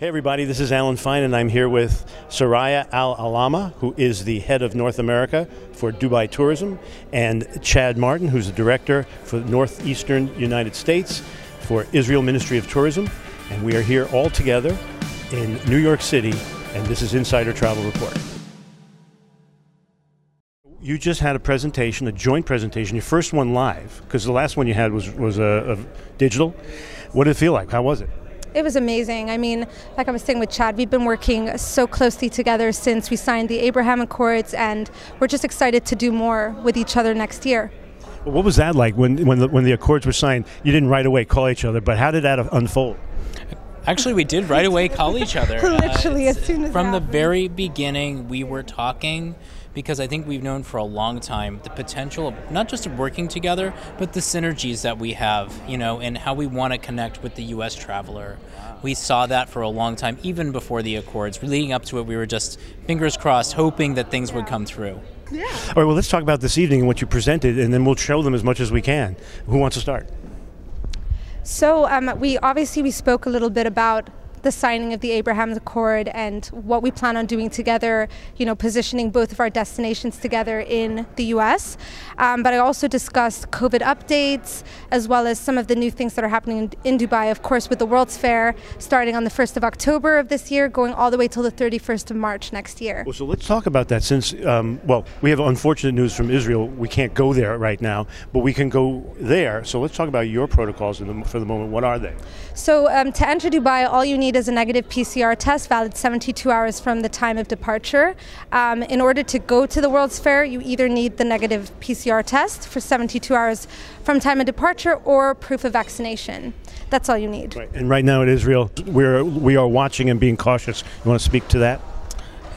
Hey, everybody, this is Alan Fine, and I'm here with Soraya Al Olama, who is the head of North America for Dubai Tourism, and Chad Martin, who's the director for Northeastern United States for Israel Ministry of Tourism. And we are here all together in New York City, and this is Insider Travel Report. You just had a presentation, a joint presentation, your first one live, because the last one you had was, was a, a digital. What did it feel like? How was it? It was amazing. I mean, like I was saying with Chad, we've been working so closely together since we signed the Abraham Accords, and we're just excited to do more with each other next year. What was that like when when the, when the accords were signed? You didn't right away call each other, but how did that unfold? Actually, we did right away call each other. Literally, uh, as soon as from the very beginning, we were talking because I think we've known for a long time the potential of not just of working together, but the synergies that we have, you know, and how we want to connect with the U.S. traveler. We saw that for a long time, even before the Accords. Leading up to it, we were just fingers crossed, hoping that things would come through. Yeah. All right, well, let's talk about this evening and what you presented, and then we'll show them as much as we can. Who wants to start? So um, we obviously we spoke a little bit about the signing of the Abraham Accord and what we plan on doing together, you know, positioning both of our destinations together in the US. Um, but I also discussed COVID updates as well as some of the new things that are happening in, in, Dubai, of course, with the World's Fair starting on the 1st of October of this year, going all the way till the 31st of March next year. Well, so let's talk about that since, um, well, we have unfortunate news from Israel. We can't go there right now, but we can go there. So let's talk about your protocols the, for the moment. What are they? So um, to enter Dubai, all you need need is a negative PCR test valid 72 hours from the time of departure. Um, in order to go to the World's Fair, you either need the negative PCR test for 72 hours from time of departure or proof of vaccination. That's all you need. Right. And right now in Israel, we're, we are watching and being cautious. You want to speak to that?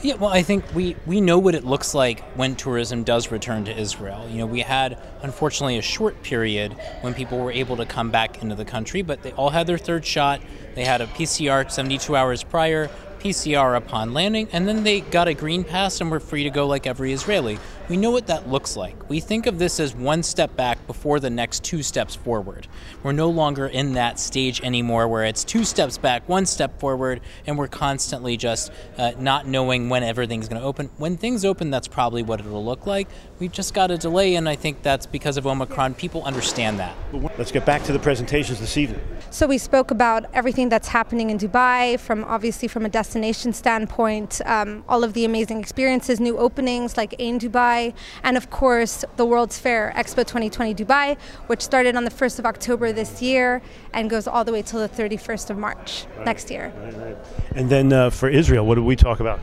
Yeah, well, I think we, we know what it looks like when tourism does return to Israel. You know, we had, unfortunately, a short period when people were able to come back into the country, but they all had their third shot. They had a PCR 72 hours prior, PCR upon landing, and then they got a green pass and were free to go like every Israeli. We know what that looks like. We think of this as one step back before the next two steps forward. We're no longer in that stage anymore where it's two steps back, one step forward, and we're constantly just uh, not knowing when everything's going to open. When things open, that's probably what it'll look like. We've just got a delay, and I think that's because of Omicron. People understand that. Let's get back to the presentations this evening. So we spoke about everything that's happening in Dubai, from obviously from a destination standpoint, um, all of the amazing experiences, new openings like Ain Dubai Dubai, and of course the World's Fair Expo 2020 Dubai, which started on the 1st of October this year and goes all the way till the 31st of March right. next year. Right, right. And then uh, for Israel, what do we talk about?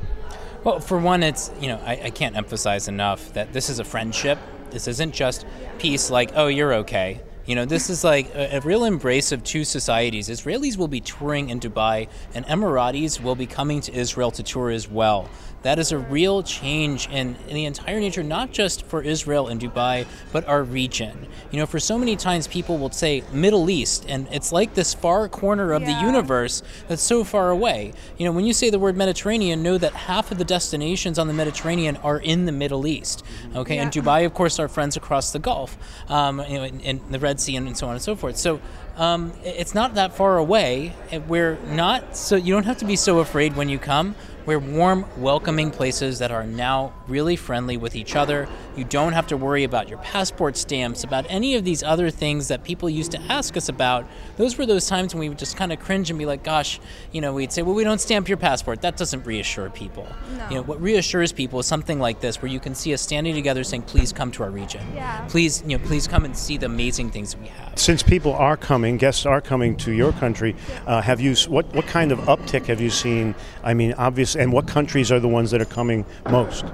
Well, for one, it's, you know, I, I can't emphasize enough that this is a friendship. This isn't just peace like, oh, you're okay. You know, this is like a, a, real embrace of two societies. Israelis will be touring in Dubai, and Emiratis will be coming to Israel to tour as well. That is a real change in, in, the entire nature, not just for Israel and Dubai, but our region. You know, for so many times people will say Middle East, and it's like this far corner of yeah. the universe that's so far away. You know, when you say the word Mediterranean, know that half of the destinations on the Mediterranean are in the Middle East. Okay, yeah. and Dubai, of course, are friends across the Gulf, um, you know, the Red And, and so on and so forth. So um, it's not that far away. We're not so you don't have to be so afraid when you come. We're warm, welcoming places that are now really friendly with each other. You don't have to worry about your passport stamps, about any of these other things that people used to ask us about. Those were those times when we would just kind of cringe and be like, gosh, you know, we'd say, well, we don't stamp your passport. That doesn't reassure people. No. You know, what reassures people is something like this, where you can see us standing together saying, please come to our region. Yeah. Please, you know, please come and see the amazing things we have. Since people are coming, guests are coming to your country, uh, have you, what, what kind of uptick have you seen? I mean, and what countries are the ones that are coming most?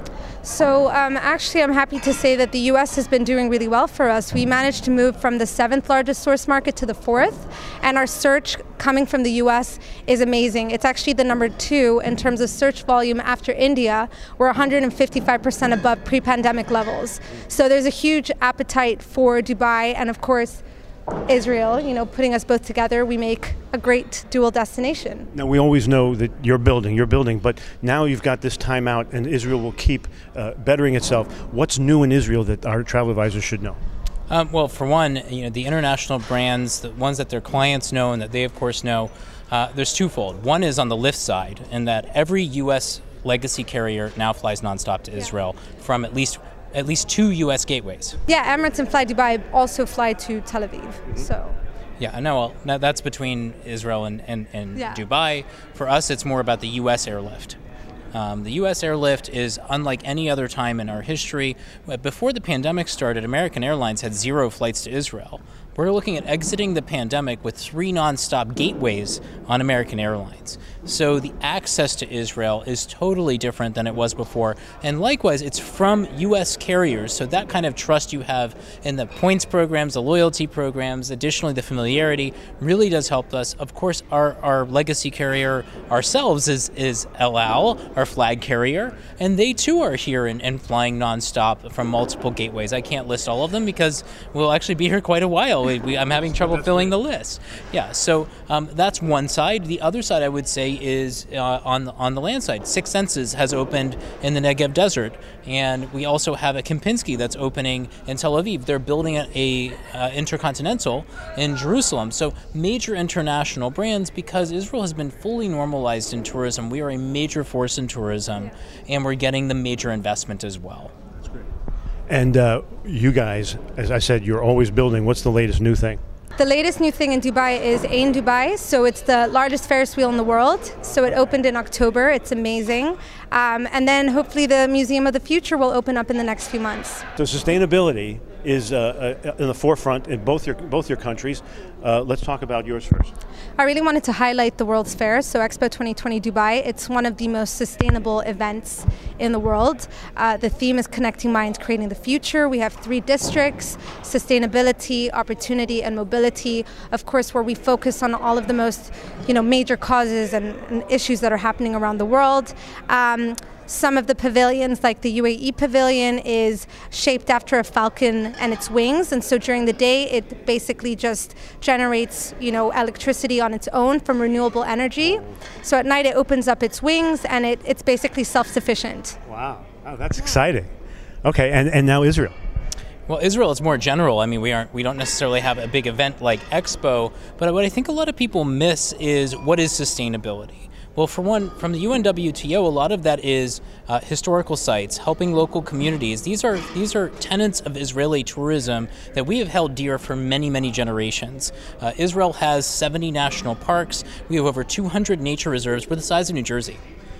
So, um, actually, I'm happy to say that the US has been doing really well for us. We managed to move from the seventh largest source market to the fourth, and our search coming from the US is amazing. It's actually the number two in terms of search volume after India. We're 155% above pre pandemic levels. So, there's a huge appetite for Dubai, and of course, Israel, you know, putting us both together, we make a great dual destination. Now, we always know that you're building, you're building, but now you've got this time out and Israel will keep uh, bettering itself. What's new in Israel that our travel advisors should know? Um, well, for one, you know, the international brands, the ones that their clients know and that they, of course, know, uh, there's twofold. One is on the lift side, in that every U.S. legacy carrier now flies nonstop to Israel from at least at least two U.S. gateways. Yeah, Emirates and Fly Dubai also fly to Tel Aviv. Mm-hmm. So. Yeah, no, well, now that's between Israel and, and, and yeah. Dubai. For us, it's more about the U.S. airlift. Um, the U.S. airlift is unlike any other time in our history. Before the pandemic started, American Airlines had zero flights to Israel. We're looking at exiting the pandemic with three nonstop gateways on American Airlines. So the access to Israel is totally different than it was before. And likewise, it's from U.S. carriers. So that kind of trust you have in the points programs, the loyalty programs, additionally, the familiarity really does help us. Of course, our, our legacy carrier ourselves is, is El Al, our flag carrier, and they too are here and, and flying nonstop from multiple gateways. I can't list all of them because we'll actually be here quite a while we, I'm having trouble filling the list. Yeah, so um, that's one side. The other side, I would say, is uh, on the, on the land side. Six Senses has opened in the Negev Desert, and we also have a Kempinski that's opening in Tel Aviv. They're building a, a uh, intercontinental in Jerusalem. So major international brands because Israel has been fully normalized in tourism. We are a major force in tourism, and we're getting the major investment as well. And uh, you guys, as I said, you're always building. What's the latest new thing? The latest new thing in Dubai is Ain Dubai. So it's the largest Ferris wheel in the world. So it opened in October. It's amazing. Um, and then hopefully the Museum of the Future will open up in the next few months. So sustainability is uh, uh, in the forefront in both your both your countries. Uh, let's talk about yours first. I really wanted to highlight the World's Fair, so Expo 2020 Dubai. It's one of the most sustainable events in the world. Uh, the theme is connecting minds, creating the future. We have three districts: sustainability, opportunity, and mobility. Of course, where we focus on all of the most, you know, major causes and, and issues that are happening around the world. Um, some of the pavilions, like the UAE pavilion, is shaped after a falcon and its wings, and so during the day it basically just generates, you know, electricity on its own from renewable energy. So at night it opens up its wings and it, it's basically self-sufficient. Wow, oh, that's exciting. Okay, and, and now Israel. Well, Israel is more general. I mean, we aren't we don't necessarily have a big event like Expo, but what I think a lot of people miss is what is sustainability. Well, for one, from the UNWTO, a lot of that is uh, historical sites, helping local communities. These are these are tenets of Israeli tourism that we have held dear for many, many generations. Uh, Israel has 70 national parks. We have over 200 nature reserves. We're the size of New Jersey.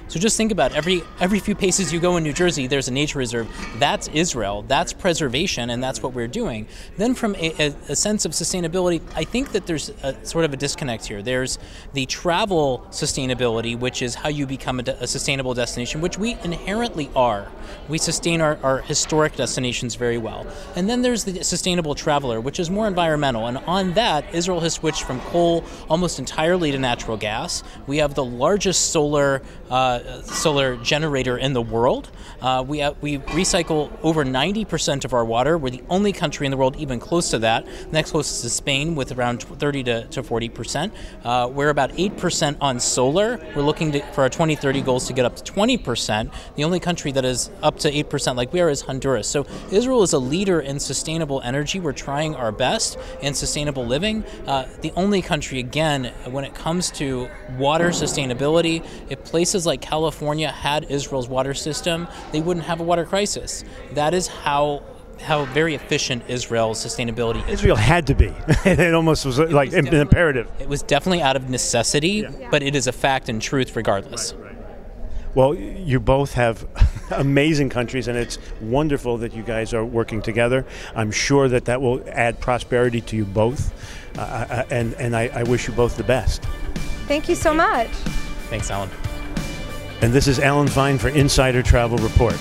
So just think about every every few paces you go in New Jersey, there's a nature reserve. That's Israel. That's preservation, and that's what we're doing. Then, from a, a, a sense of sustainability, I think that there's a, sort of a disconnect here. There's the travel sustainability, which is how you become a, a sustainable destination, which we inherently are. We sustain our, our historic destinations very well. And then there's the sustainable traveler, which is more environmental. And on that, Israel has switched from coal almost entirely to natural gas. We have the largest solar. Uh, uh, solar generator in the world. Uh, we, uh, we recycle over 90% of our water. We're the only country in the world even close to that. The next closest is Spain with around 30 to, to 40%. Uh, we're about 8% on solar. We're looking to, for our 2030 goals to get up to 20%. The only country that is up to 8% like we are is Honduras. So Israel is a leader in sustainable energy. We're trying our best in sustainable living. Uh, the only country, again, when it comes to water sustainability, if places like California had Israel's water system, they wouldn't have a water crisis. That is how how very efficient Israel's sustainability is. Israel had to be. it almost was it like was imperative. It was definitely out of necessity, yeah. but it is a fact and truth regardless. Right, right. Well, you both have amazing countries, and it's wonderful that you guys are working together. I'm sure that that will add prosperity to you both, uh, uh and, and I, I wish you both the best. Thank you so much. Thanks, Alan. And this is Alan Fine for Insider Travel Report.